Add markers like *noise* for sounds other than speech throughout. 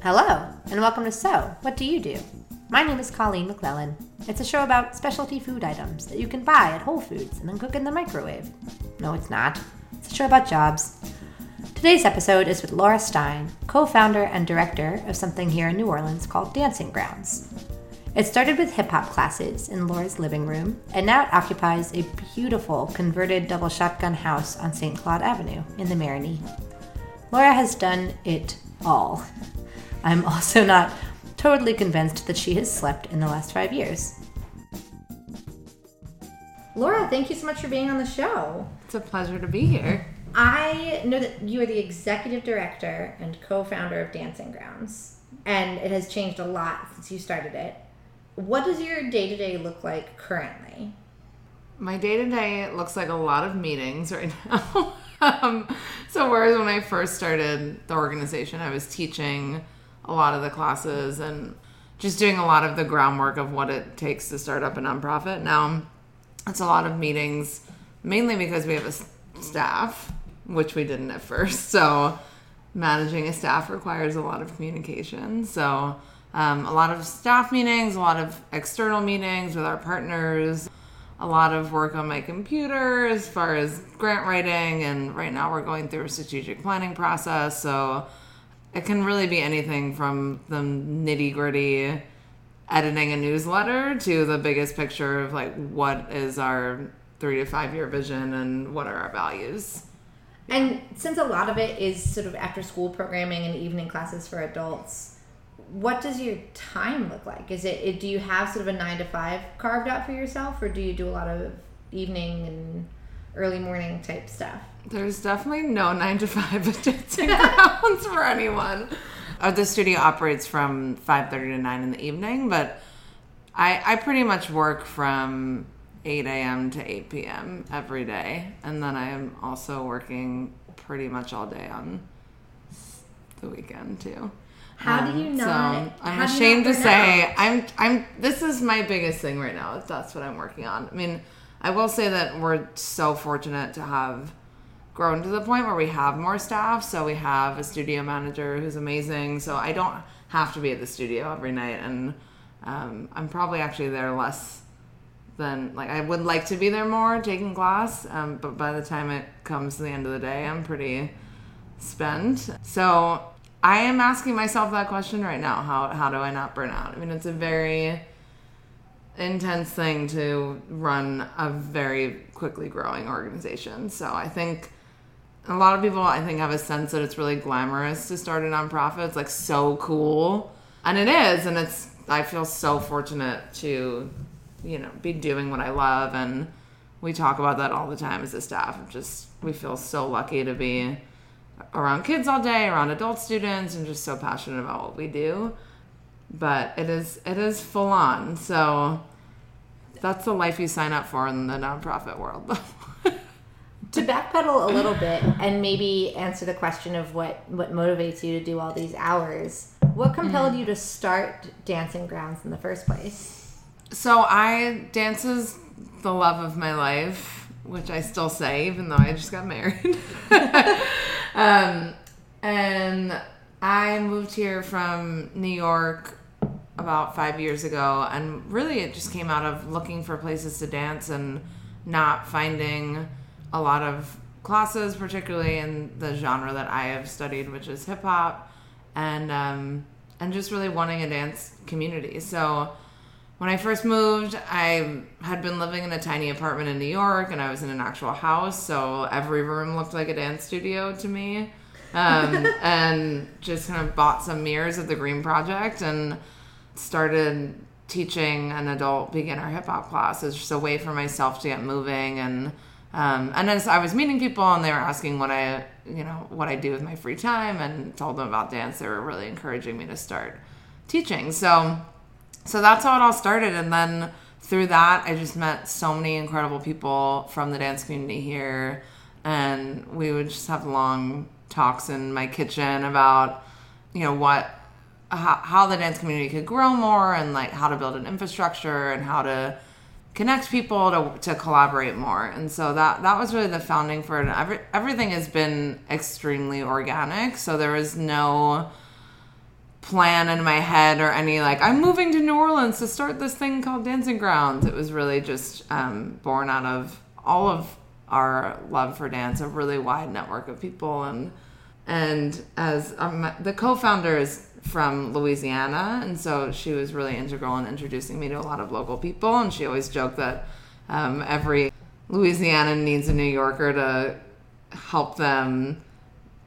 Hello, and welcome to So What Do You Do? My name is Colleen McClellan. It's a show about specialty food items that you can buy at Whole Foods and then cook in the microwave. No, it's not. It's a show about jobs. Today's episode is with Laura Stein, co founder and director of something here in New Orleans called Dancing Grounds. It started with hip hop classes in Laura's living room, and now it occupies a beautiful converted double shotgun house on St. Claude Avenue in the Marigny. Laura has done it all. I'm also not totally convinced that she has slept in the last five years. Laura, thank you so much for being on the show. It's a pleasure to be here. I know that you are the executive director and co founder of Dancing Grounds, and it has changed a lot since you started it. What does your day to day look like currently? My day to day looks like a lot of meetings right *laughs* now. um, so, whereas when I first started the organization, I was teaching a lot of the classes and just doing a lot of the groundwork of what it takes to start up a nonprofit. Now, it's a lot of meetings, mainly because we have a staff, which we didn't at first. *laughs* So, managing a staff requires a lot of communication. So, um, a lot of staff meetings, a lot of external meetings with our partners, a lot of work on my computer as far as grant writing. And right now we're going through a strategic planning process. So it can really be anything from the nitty gritty editing a newsletter to the biggest picture of like what is our three to five year vision and what are our values. And since a lot of it is sort of after school programming and evening classes for adults, what does your time look like? Is it do you have sort of a nine to five carved out for yourself, or do you do a lot of evening and early morning type stuff? There's definitely no nine to five *laughs* dancing grounds for anyone. Uh, the studio operates from five thirty to nine in the evening, but I I pretty much work from 8 a.m. to 8 p.m. every day. And then I am also working pretty much all day on the weekend too. How um, do you not? So I'm ashamed to say out? I'm I'm this is my biggest thing right now. That's what I'm working on. I mean, I will say that we're so fortunate to have grown to the point where we have more staff. So we have a studio manager who's amazing. So I don't have to be at the studio every night, and um, I'm probably actually there less than like I would like to be there more taking class. Um, but by the time it comes to the end of the day, I'm pretty spent. So I am asking myself that question right now. How how do I not burn out? I mean, it's a very intense thing to run a very quickly growing organization. So I think a lot of people I think have a sense that it's really glamorous to start a nonprofit. It's like so cool. And it is and it's I feel so fortunate to you know be doing what I love and we talk about that all the time as a staff. Just we feel so lucky to be around kids all day, around adult students, and just so passionate about what we do. But it is it is full on. So that's the life you sign up for in the nonprofit world. *laughs* to backpedal a little bit and maybe answer the question of what what motivates you to do all these hours. What compelled mm. you to start Dancing Grounds in the first place? So I dance is the love of my life, which I still say even though I just got married. *laughs* um, and I moved here from New York about five years ago, and really it just came out of looking for places to dance and not finding a lot of classes, particularly in the genre that I have studied, which is hip hop, and um, and just really wanting a dance community. So when I first moved, I had been living in a tiny apartment in New York and I was in an actual house, so every room looked like a dance studio to me. Um, *laughs* and just kind of bought some mirrors at the Green Project and started teaching an adult beginner hip hop class as just a way for myself to get moving and um, and as I was meeting people and they were asking what I you know what I do with my free time and told them about dance, they were really encouraging me to start teaching. So so that's how it all started. And then through that, I just met so many incredible people from the dance community here. And we would just have long talks in my kitchen about, you know, what, how, how the dance community could grow more and like how to build an infrastructure and how to connect people to, to collaborate more. And so that, that was really the founding for it. Every, everything has been extremely organic. So there was no, plan in my head or any like I'm moving to New Orleans to start this thing called Dancing Grounds. It was really just um, born out of all of our love for dance, a really wide network of people, and and as um, the co-founder is from Louisiana, and so she was really integral in introducing me to a lot of local people, and she always joked that um, every Louisiana needs a New Yorker to help them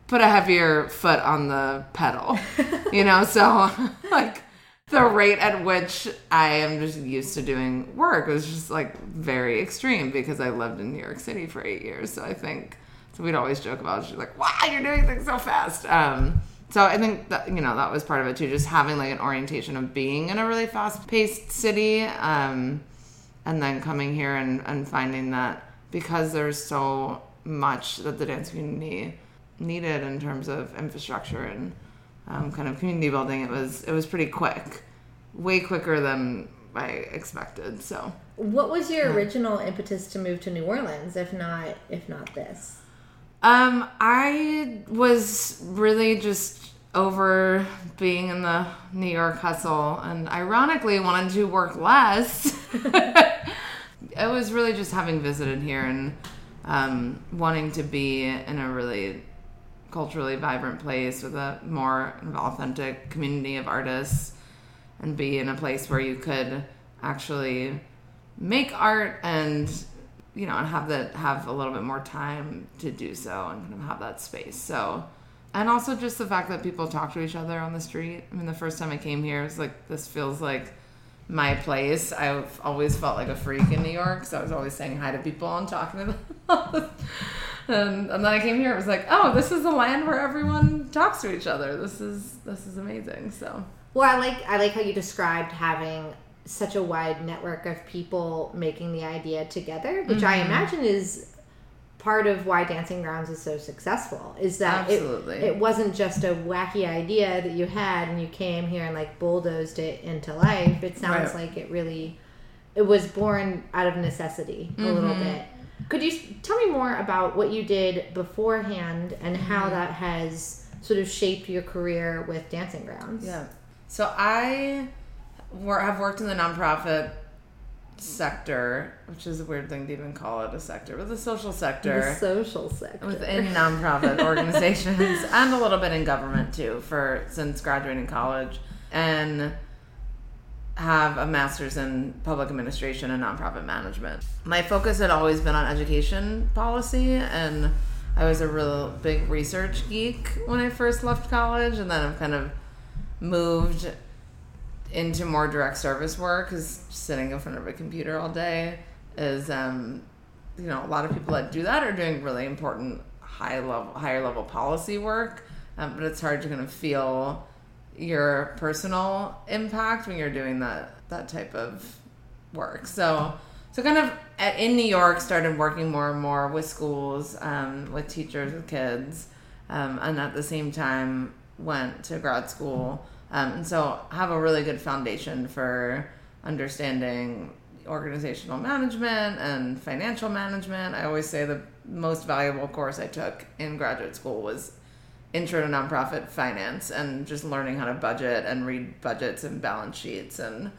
put a heavier foot on the pedal, *laughs* you know. So *laughs* like the rate at which I am just used to doing work was just like very extreme because I lived in New York City for eight years. So I think so we'd always joke about it. she's like, "Wow, you're doing things so fast." Um, so I think that you know that was part of it too, just having like an orientation of being in a really fast-paced city, um, and then coming here and, and finding that because there's so much that the dance community needed in terms of infrastructure and um, kind of community building, it was it was pretty quick, way quicker than I expected. So, what was your yeah. original impetus to move to New Orleans, if not if not this? Um, I was really just over being in the New York hustle, and ironically wanted to work less. *laughs* it was really just having visited here and um, wanting to be in a really culturally vibrant place with a more authentic community of artists and be in a place where you could actually make art and you know and have that have a little bit more time to do so and kind of have that space so and also just the fact that people talk to each other on the street i mean the first time i came here it was like this feels like my place i've always felt like a freak in new york so i was always saying hi to people and talking to them *laughs* and, and then I came here. It was like, oh, this is a land where everyone talks to each other. This is this is amazing. So. Well, I like I like how you described having such a wide network of people making the idea together, which mm-hmm. I imagine is part of why Dancing Grounds is so successful. Is that. It, it wasn't just a wacky idea that you had and you came here and like bulldozed it into life. It sounds right. like it really it was born out of necessity a mm-hmm. little bit. Could you tell me more about what you did beforehand and how mm-hmm. that has sort of shaped your career with Dancing Grounds? Yeah. So I have worked in the nonprofit sector, which is a weird thing to even call it a sector, but the social sector. The social sector. Within nonprofit *laughs* organizations and a little bit in government too for since graduating college. And have a master's in public administration and nonprofit management. My focus had always been on education policy, and I was a real big research geek when I first left college, and then I've kind of moved into more direct service work because sitting in front of a computer all day is, um, you know, a lot of people that do that are doing really important high level, higher level policy work, um, but it's hard to kind of feel your personal impact when you're doing that that type of work. So so kind of at, in New York, started working more and more with schools, um, with teachers, with kids, um, and at the same time went to grad school. Um, and so have a really good foundation for understanding organizational management and financial management. I always say the most valuable course I took in graduate school was intro to nonprofit finance and just learning how to budget and read budgets and balance sheets and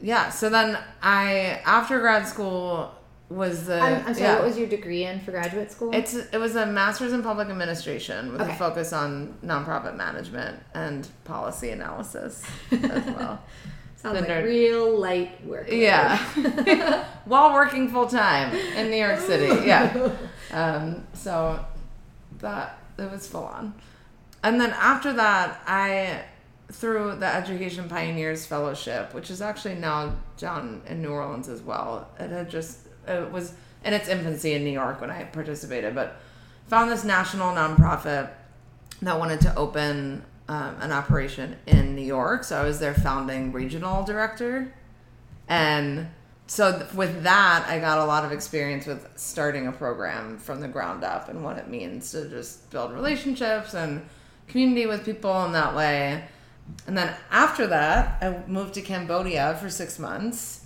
yeah so then i after grad school was the I'm, I'm sorry yeah. what was your degree in for graduate school it's it was a master's in public administration with okay. a focus on nonprofit management and policy analysis as *laughs* well Sounds like nerd. real light work. Yeah. *laughs* *laughs* While working full time in New York City. Yeah. Um, so that it was full on. And then after that, I through the Education Pioneers Fellowship, which is actually now down in New Orleans as well. It had just it was in its infancy in New York when I participated, but found this national nonprofit that wanted to open um, an operation in New York. So I was their founding regional director, and so with that i got a lot of experience with starting a program from the ground up and what it means to just build relationships and community with people in that way. And then after that i moved to cambodia for six months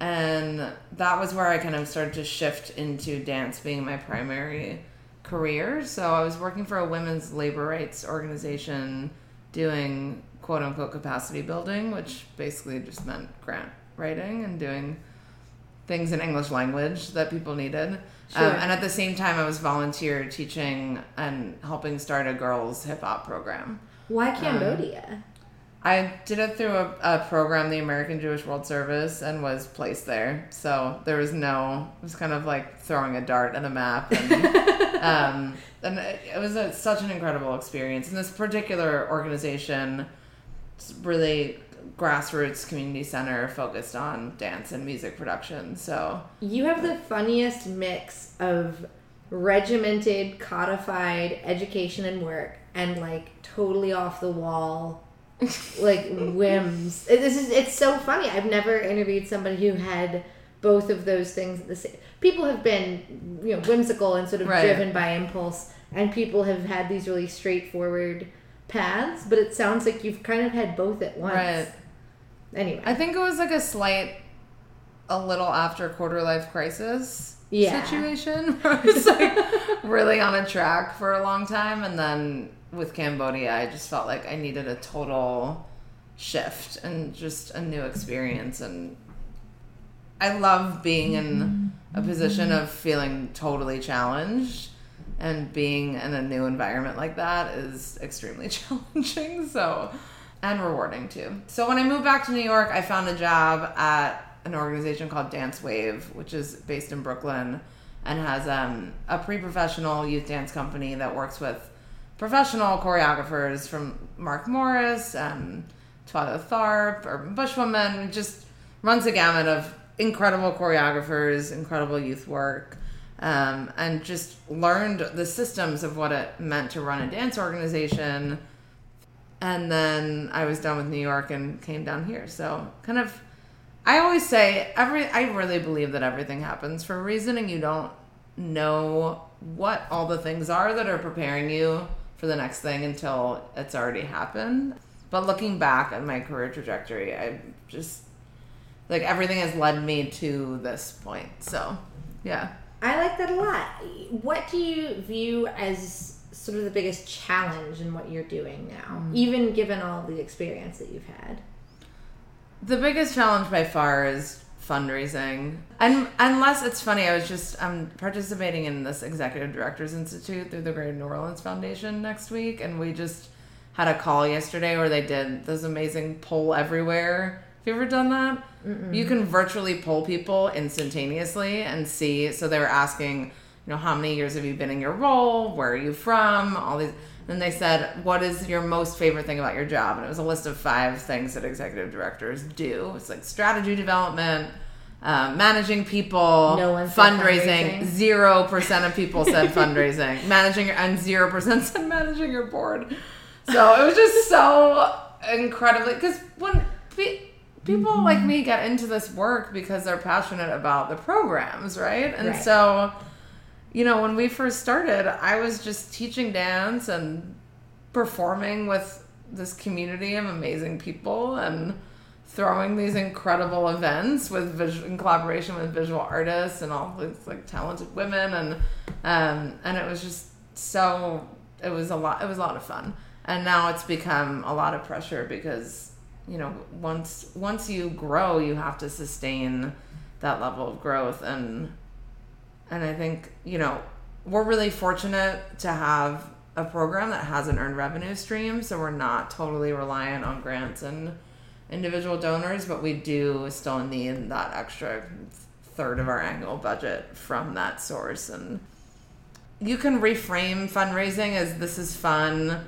and that was where i kind of started to shift into dance being my primary career so i was working for a women's labor rights organization doing quote unquote capacity building, which basically just meant grant writing and doing things in English language that people needed. Sure. Um, and at the same time, I was volunteer teaching and helping start a girls hip hop program. Why Cambodia? I did it through a, a program, the American Jewish World Service, and was placed there. So there was no, it was kind of like throwing a dart at a map. And, *laughs* um, and it, it was a, such an incredible experience. And this particular organization, it's really grassroots community center focused on dance and music production. So You have the funniest mix of regimented, codified education and work, and like totally off the wall, like whims. It- This is it's so funny. I've never interviewed somebody who had both of those things at the same. People have been you know whimsical and sort of Right. driven by impulse, and people have had these really straightforward paths. But it sounds like you've kind of had both at once. Right. Anyway, I think it was like a slight, a little after quarter life crisis Yeah. situation. Where *laughs* I was like really on a track for a long time, and then with Cambodia, I just felt like I needed a total shift and just a new experience. And I love being in a position of feeling totally challenged. And being in a new environment like that is extremely *laughs* challenging. So, and rewarding too. So when I moved back to New York, I found a job at an organization called DanceWave, which is based in Brooklyn and has um, a pre-professional youth dance company that works with professional choreographers from Mark Morris, um, Twyla Tharp, Urban Bush Women, just runs a gamut of incredible choreographers, incredible youth work, um, and just learned the systems of what it meant to run a dance organization. And then I was done with New York and came down here. So kind of, I always say every. I really believe that everything happens for a reason, and you don't know what all the things are that are preparing you for the next thing until it's already happened. But looking back at my career trajectory, I just like everything has led me to this point. So, yeah. I like that a lot. What do you view as sort of the biggest challenge in what you're doing now, mm. even given all the experience that you've had? The biggest challenge by far is fundraising. And unless it's funny, I was just I'm participating in this Executive Directors Institute through the Greater New Orleans Foundation next week, and we just had a call yesterday where they did this amazing Poll Everywhere. Have you ever done that? You can virtually poll people instantaneously and see. So they were asking, you know, how many years have you been in your role? Where are you from? All these. Then they said, what is your most favorite thing about your job? And it was a list of five things that executive directors do. It's like strategy development, um, managing people, No fundraising. Zero percent of people said *laughs* fundraising, managing, and zero percent said managing your board. So *laughs* it was just so incredibly because when pe- people like me get into this work because they're passionate about the programs, right? And Right. so, you know, when we first started, I was just teaching dance and performing with this community of amazing people and throwing these incredible events with vis- in collaboration with visual artists and all these like talented women and um and it was just so it was a lot it was a lot of fun. And now it's become a lot of pressure because you know once once you grow you have to sustain that level of growth and and I think, you know, we're really fortunate to have a program that has an earned revenue stream, so we're not totally reliant on grants and individual donors, but we do still need that extra third of our annual budget from that source. And you can reframe fundraising as this is fun.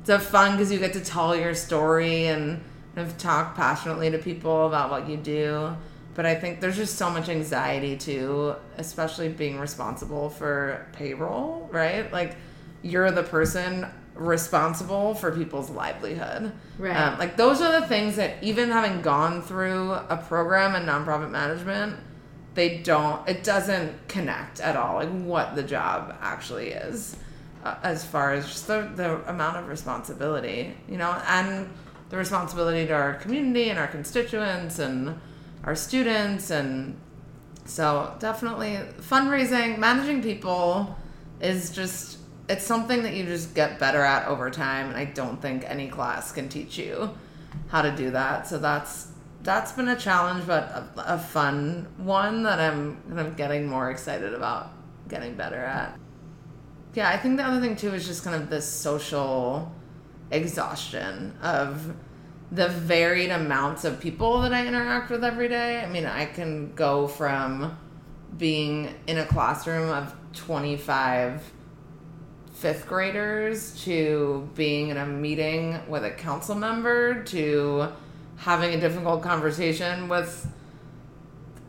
It's a fun because you get to tell your story and kind of talk passionately to people about what you do. But I think there's just so much anxiety too, especially being responsible for payroll, right? Like you're the person responsible for people's livelihood. Right. Um, like those are the things that even having gone through a program in nonprofit management, they don't. It doesn't connect at all. Like what the job actually is, uh, as far as just the the amount of responsibility, you know, and the responsibility to our community and our constituents and our students and so definitely fundraising managing people is just it's something that you just get better at over time and I don't think any class can teach you how to do that. So that's that's been a challenge but a, a fun one that I'm kind of getting more excited about getting better at. Yeah, I think the other thing too is just kind of this social exhaustion of the varied amounts of people that I interact with every day. I mean, I can go from being in a classroom of 25 fifth graders to being in a meeting with a council member to having a difficult conversation with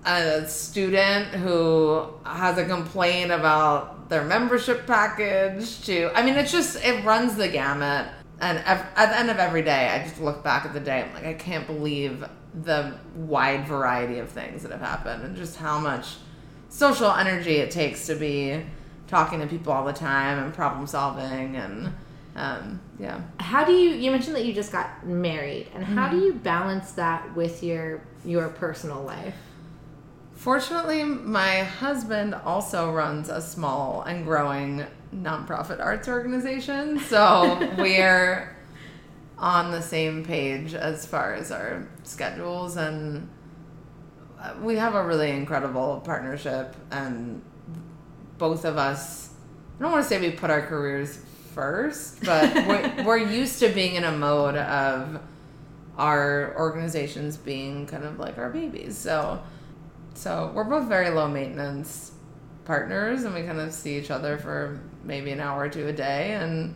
a student who has a complaint about their membership package to i mean it's just it runs the gamut and ev- at the end of every day i just look back at the day i'm like i can't believe the wide variety of things that have happened and just how much social energy it takes to be talking to people all the time and problem solving and um, yeah How do you you mentioned that you just got married and how do you balance that with your your personal life? Fortunately, my husband also runs a small and growing nonprofit arts organization, so *laughs* we're on the same page as far as our schedules and we have a really incredible partnership and both of us I don't want to say we put our careers first, but *laughs* we're, we're used to being in a mode of our organizations being kind of like our babies. So so we're both very low maintenance partners and we kind of see each other for maybe an hour or two a day and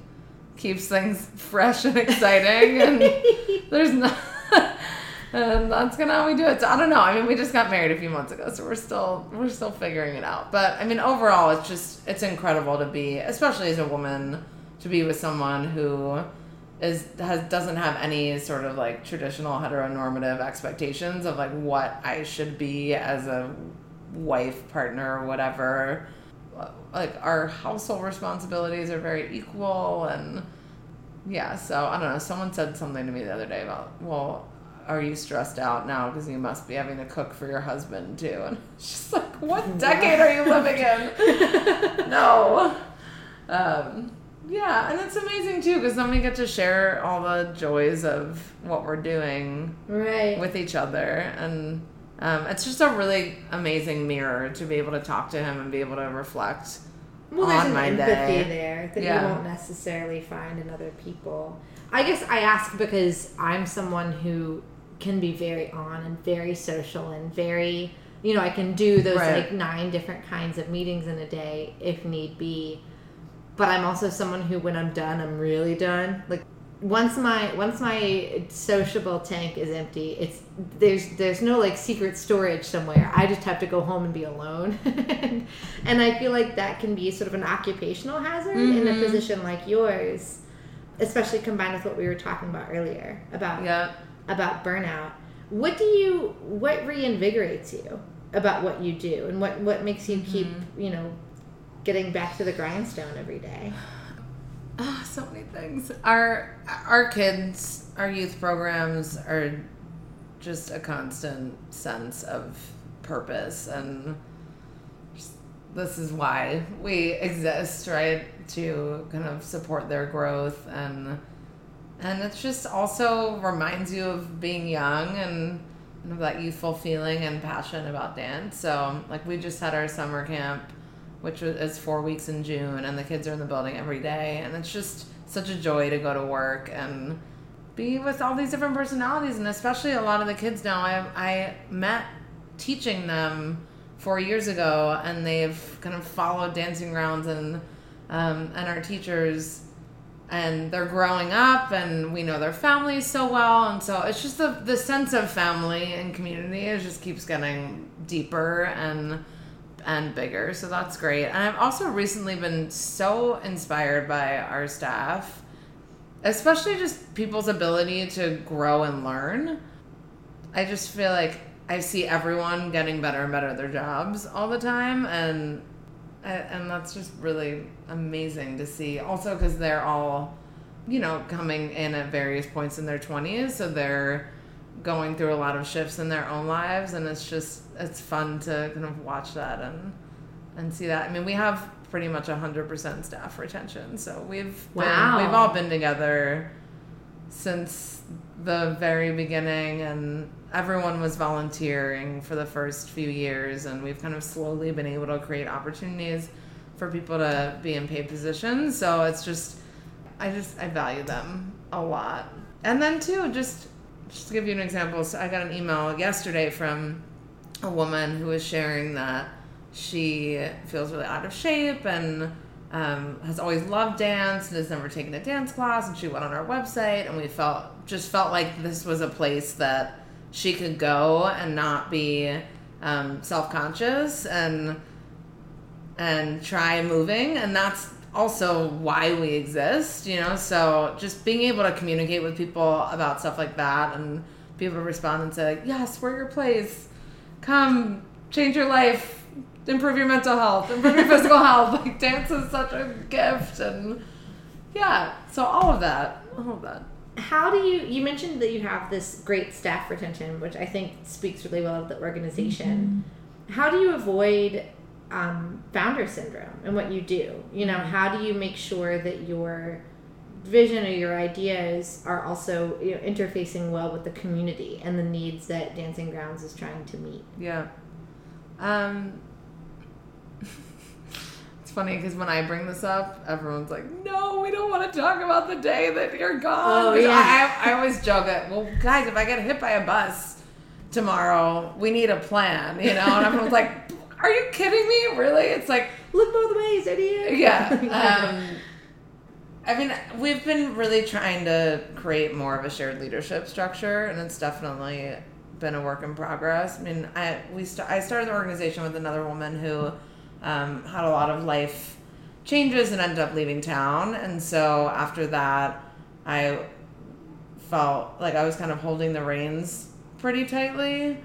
keeps things *laughs* fresh and exciting and *laughs* there's not *laughs* and that's kind of how we do it. So I don't know. I mean, we just got married a few months ago, so we're still we're still figuring it out. But I mean, overall, it's just it's incredible to be, especially as a woman, to be with someone who is has doesn't have any sort of like traditional heteronormative expectations of like what I should be as a wife, partner, or whatever. Like our household responsibilities are very equal and yeah, so I don't know. Someone said something to me the other day about, well, are you stressed out now because you must be having to cook for your husband too? And *laughs* it's just like, what *laughs* decade are you living in? *laughs* no. Um, yeah, and it's amazing too because then we get to share all the joys of what we're doing Right. with each other and um, it's just a really amazing mirror to be able to talk to him and be able to reflect well, there's on an empathy day. there that Yeah. you won't necessarily find in other people. I guess I ask because I'm someone who can be very on and very social and very, you know, I can do those Right. like nine different kinds of meetings in a day if need be. But I'm also someone who, when I'm done, I'm really done. Like once my once my sociable tank is empty, it's there's there's no like secret storage somewhere. I just have to go home and be alone, *laughs* and I feel like that can be sort of an occupational hazard in a Mhm. position like yours, especially combined with what we were talking about earlier about yeah about burnout. What do you what reinvigorates you about what you do, and what what makes you keep you know getting back to the grindstone every day? *sighs* Ah, so many things. Our our kids, our youth programs are just a constant sense of purpose and this is why we exist, right? To kind of support their growth and and it's just also reminds you of being young and kind of that youthful feeling and passion about dance. So like we just had our summer camp which is four weeks in June, and the kids are in the building every day, and it's just such a joy to go to work and be with all these different personalities, and especially a lot of the kids now. I I met teaching them four years ago, and they've kind of followed Dancing Grounds and um, and our teachers. And they're growing up, and we know their families so well, and so it's just the the sense of family and community. It just keeps getting deeper and and bigger. So that's great. And I've also recently been so inspired by our staff, especially just people's ability to grow and learn. I just feel like I see everyone getting better and better at their jobs all the time and uh, and that's just really amazing to see. Also cuz they're all you know coming in at various points in their 20s, so they're going through a lot of shifts in their own lives and it's just it's fun to kind of watch that and and see that i mean we have pretty much 100% staff retention. So we've been- we've all been together since the very beginning and everyone was volunteering for the first few years and we've kind of slowly been able to create opportunities for people to be in paid positions. So it's just I just I value them a lot. And then too, just just to give you an example, so I got an email yesterday from a woman who was sharing that she feels really out of shape and um, has always loved dance and has never taken a dance class and she went on our website and we felt just felt like this was a place that she could go and not be um, self-conscious and and try moving and that's also why we exist you know? So just being able to communicate with people about stuff like that and be able to respond and say yes we're your place. Come change your life. Improve your mental health. Improve your physical health. *laughs* Like dance is such a gift and yeah so all of that all of that. How do you? You mentioned that you have this great staff retention, which I think speaks really well of the organization. Mm-hmm. How do you avoid um, founder syndrome and what you do? You know, how do you make sure that your vision or your ideas are also you know, interfacing well with the community and the needs that Dancing Grounds is trying to meet? Yeah. Um, *laughs* it's funny because when I bring this up, everyone's like, "No, we don't want to talk about the day that you're gone." Oh, yeah. I, I always joke that, well, guys, if I get hit by a bus tomorrow, we need a plan, you know. And everyone's like, "Are you kidding me? Really?" It's like, Look both ways, idiot. yeah. *laughs* Um, I mean, we've been really trying to create more of a shared leadership structure, and it's definitely been a work in progress. I mean, I we st- I started the organization with another woman who um, had a lot of life changes and ended up leaving town, and so after that, I felt like I was kind of holding the reins pretty tightly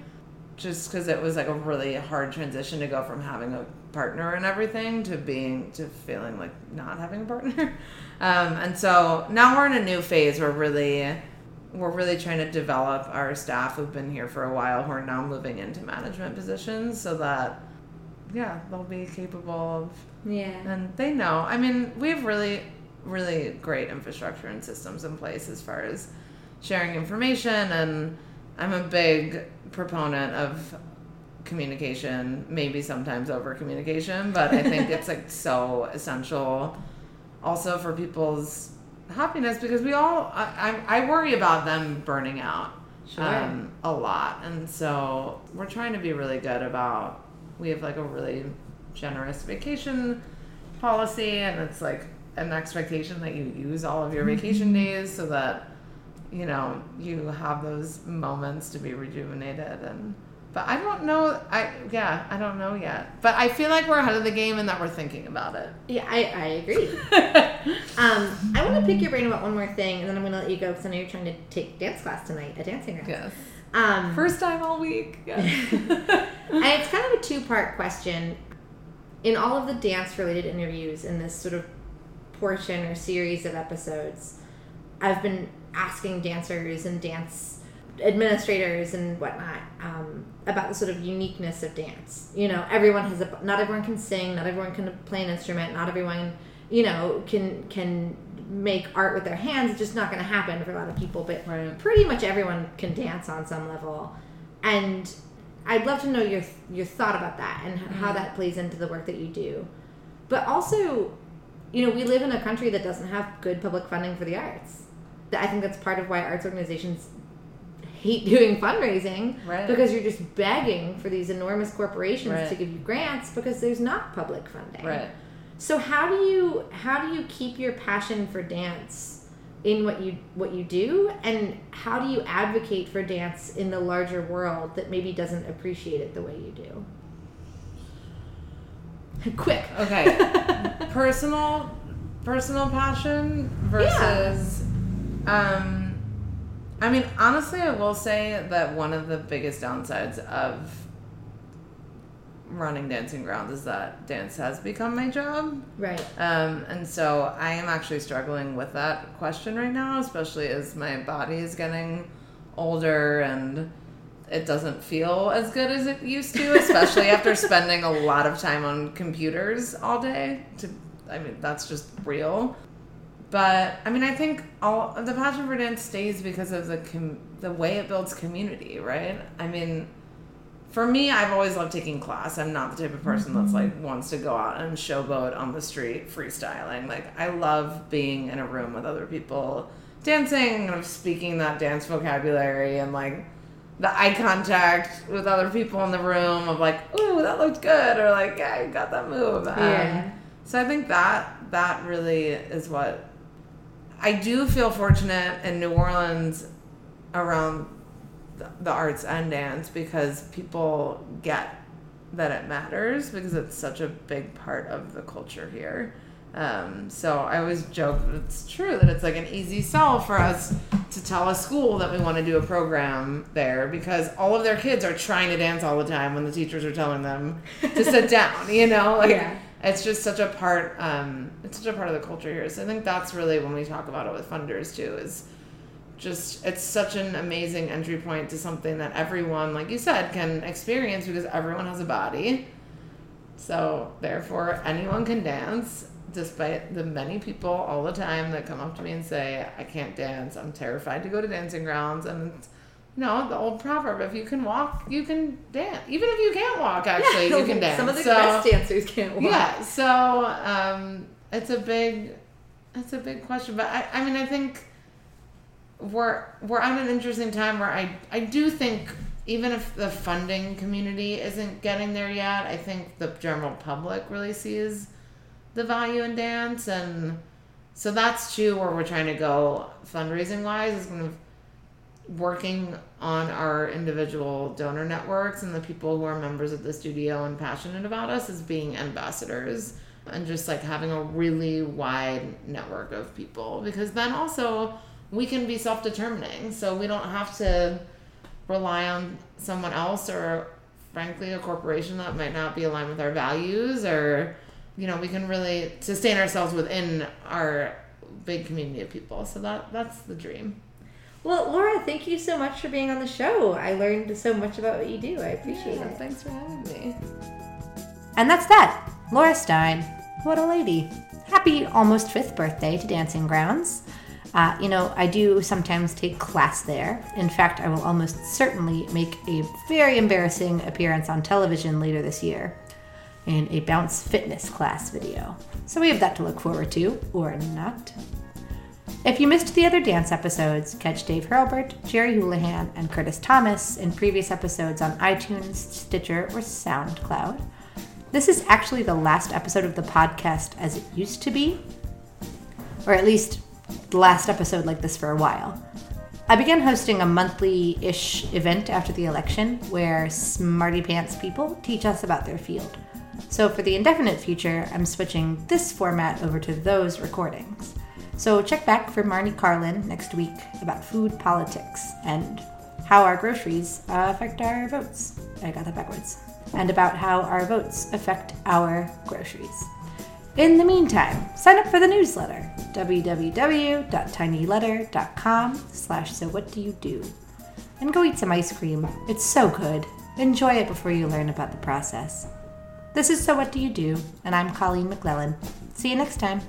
just because it was like a really hard transition to go from having a partner and everything to being to feeling like not having a partner *laughs* um, and so now we're in a new phase where we're really we're really trying to develop our staff who've been here for a while who are now moving into management positions so that yeah they'll be capable of Yeah. and they know. I mean, we have really, really great infrastructure and systems in place as far as sharing information. And I'm a big proponent of communication, maybe sometimes over communication, but I think it's like *laughs* so essential also for people's happiness because we all, I, I, I worry about them burning out Sure. um, a lot. And so we're trying to be really good about, we have like a really generous vacation policy and it's like an expectation that you use all of your vacation days so that, you know, you have those moments to be rejuvenated and, but I don't know. I yeah, I don't know yet. But I feel like we're ahead of the game and that we're thinking about it. Yeah, I, I agree. *laughs* um, I want to pick your brain about one more thing, and then I'm going to let you go because I know you're trying to take dance class tonight a Dancing class. yes. Um, First time all week. Yes. *laughs* and it's kind of a two part question. In all of the dance related interviews in this sort of portion or series of episodes, I've been asking dancers and dance administrators and whatnot um, about the sort of uniqueness of dance. You know, everyone has a not everyone can sing, not everyone can play an instrument, not everyone you know can can make art with their hands. It's just not going to happen for a lot of people. But Right. pretty much everyone can dance on some level, and I'd love to know your your thought about that and h- how that plays into the work that you do. But also, you know, we live in a country that doesn't have good public funding for the arts. I think that's part of why arts organizations hate *laughs* doing fundraising Right. because you're just begging for these enormous corporations Right. to give you grants because there's not public funding. right. So how do you how do you keep your passion for dance in what you what you do and how do you advocate for dance in the larger world that maybe doesn't appreciate it the way you do? *laughs* Quick. Okay. *laughs* personal personal passion versus um I mean honestly I will say that one of the biggest downsides of running dancing grounds is that dance has become my job Right. um, and so I am actually struggling with that question right now, especially as my body is getting older and it doesn't feel as good as it used to, especially after *laughs* spending a lot of time on computers all day. To, I mean, that's just real. But I mean, I think all the passion for dance stays because of the com- the way it builds community, right? I mean, for me, I've always loved taking class. I'm not the type of person that's like wants to go out and showboat on the street freestyling. Like I love being in a room with other people dancing and speaking that dance vocabulary and like the eye contact with other people in the room of like, ooh, that looked good, or like, yeah, you got that move. Um, Yeah. So I think that that really is what I do feel fortunate in New Orleans around the, the arts and dance because people get that it matters because it's such a big part of the culture here. Um, so I always joke that it's true that it's like an easy sell for us to tell a school that we want to do a program there because all of their kids are trying to dance all the time when the teachers are telling them to sit *laughs* down. You know, like Yeah. It's just such a part. Um, it's such a part of the culture here. So I think that's really when we talk about it with funders too is just it's such an amazing entry point to something that everyone, like you said, can experience because everyone has a body. So therefore, anyone can dance. Despite the many people all the time that come up to me and say, "I can't dance. I'm terrified to go to dancing grounds," and it's, know the old proverb: "If you can walk, you can dance. Even if you can't walk, actually, you can dance." *laughs* Some of the So- best dancers can't walk. yeah so um it's a big it's a big question but i i mean i think we're we're at an interesting time where i i do think even if the funding community isn't getting there yet i think the general public really sees the value in dance and so that's too where we're trying to go fundraising wise is going of working on our individual donor networks and the people who are members of the studio and passionate about us as being ambassadors and just like having a really wide network of people. Because then also we can be self-determining. So we don't have to rely on someone else or frankly a corporation that might not be aligned with our values or you know we can really sustain ourselves within our big community of people. So that that's the dream Well, Laura, thank you so much for being on the show. I learned so much about what you do. I appreciate Yeah, it. thanks for having me And that's that. Laura Stein. What a lady. Happy almost fifth birthday to Dancing Grounds. Uh, you know, I do sometimes take class there. In fact, I will almost certainly make a very embarrassing appearance on television later this year in a bounce fitness class video. So we have that to look forward to, or not. If you missed the other dance episodes, catch Dave Hurlbert, Jerry Houlihan, and Curtis Thomas in previous episodes on iTunes, Stitcher, or SoundCloud. This is actually the last episode of the podcast as it used to be, or at least the last episode like this for a while. I began hosting a monthly ish event after the election where smarty pants people teach us about their field. So for the indefinite future, I'm switching this format over to those recordings. So check back for Marnie Carlin next week about food politics and how our groceries affect our votes. I got that backwards. And about how our votes affect our groceries. In the meantime, sign up for the newsletter, www.tinyletter.com slash so what do you do. And go eat some ice cream. It's so good. Enjoy it before you learn about the process. This is So What Do You Do, and I'm Colleen McClellan. See you next time.